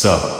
So.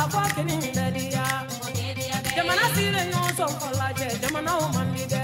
a ko in bɛɛ diya jamana sigilen ɲɔgɔn sɔrɔ kɔ lajɛ jamanaw man di dɛ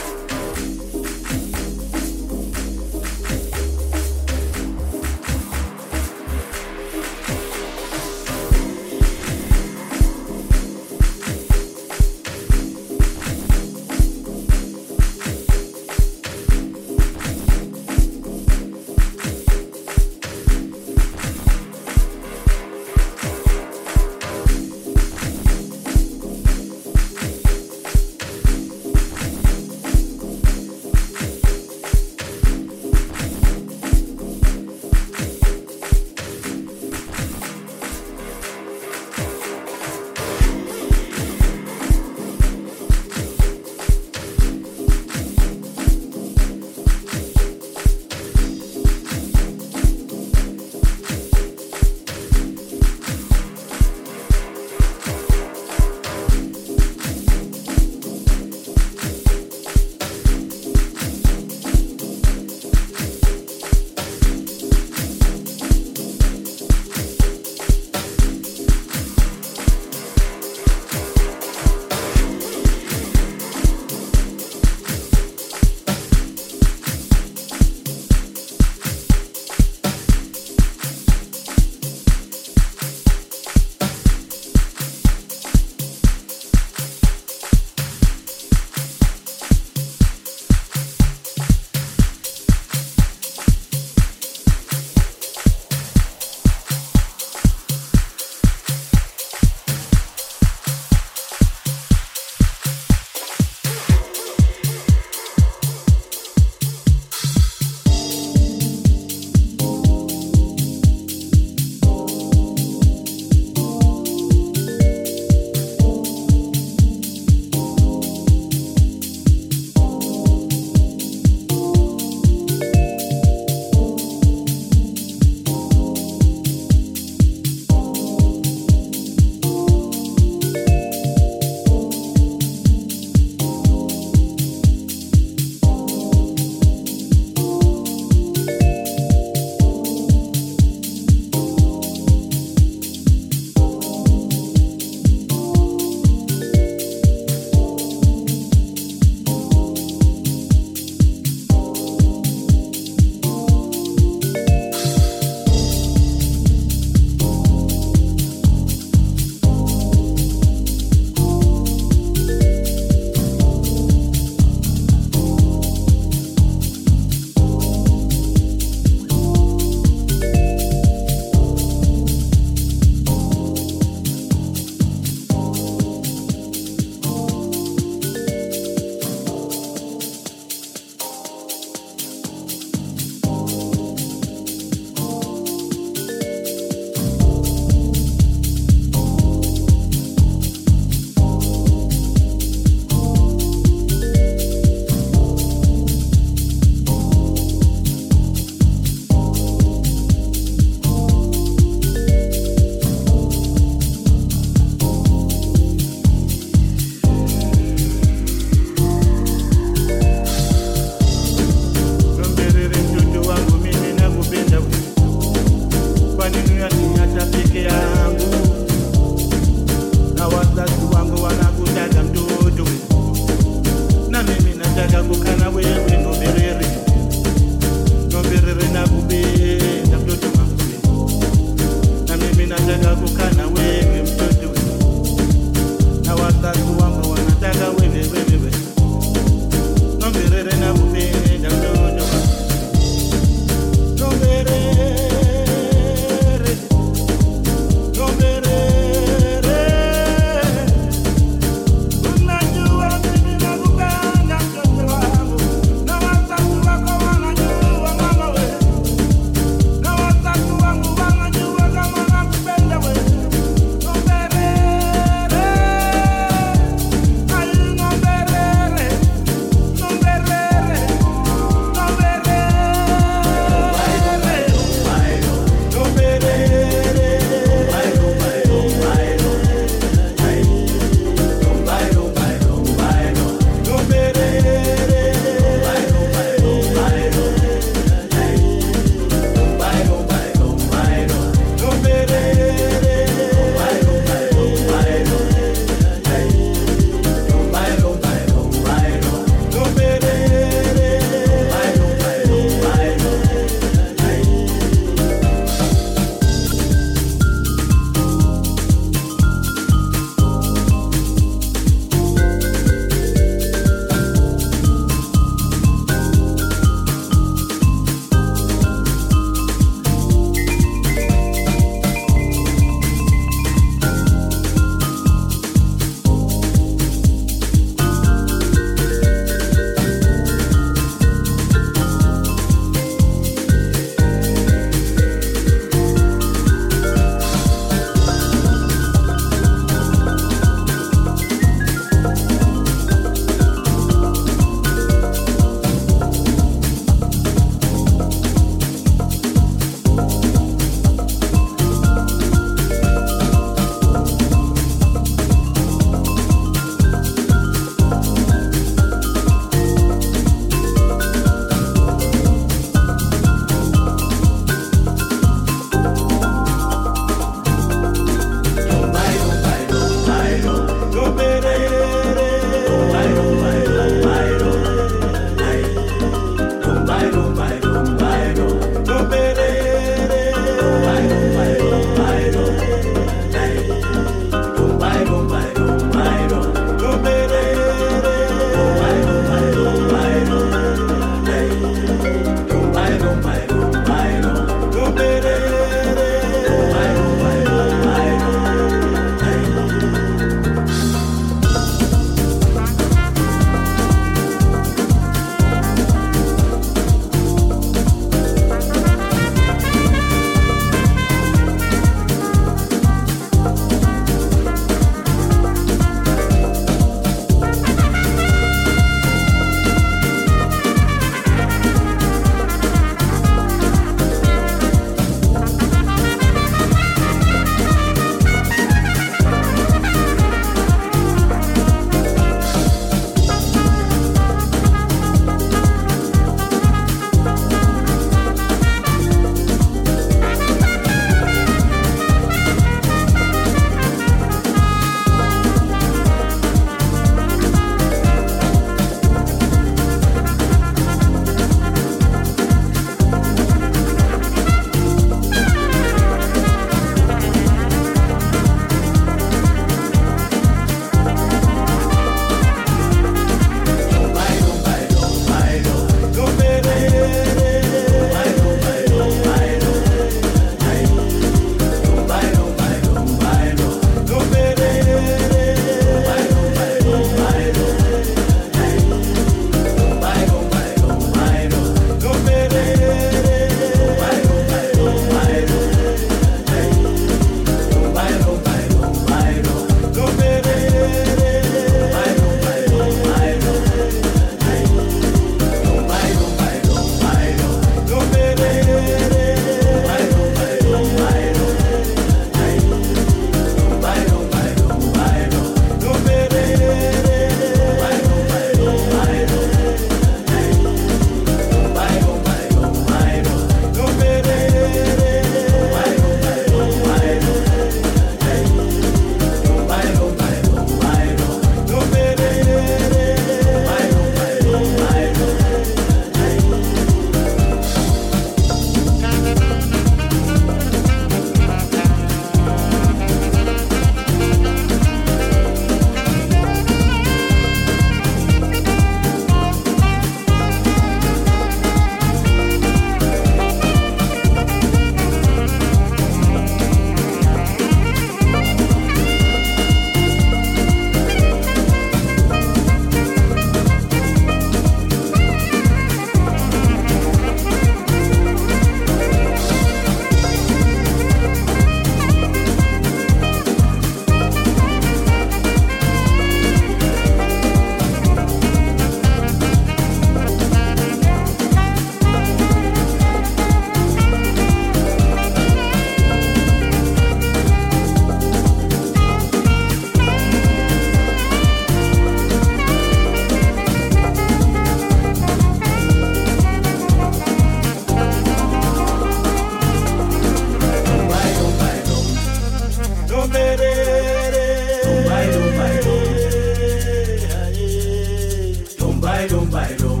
bailon, bailon.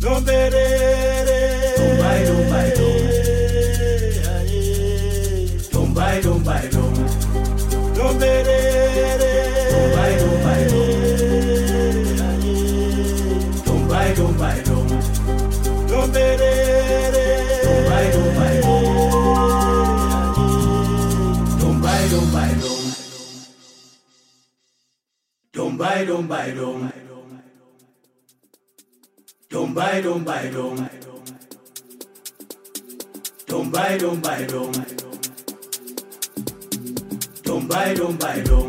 No berere. Tom bailon, bailon. Tom bailon, bailon. No berere. Tom bailon, bailon. Tom bailon, bailon. No berere. Tom bailon, bailon. Tom bailon, bailon. Tom bailon, bailon. don't buy, don't. Don't buy, don't buy, don't. Don't buy, don't buy, don't.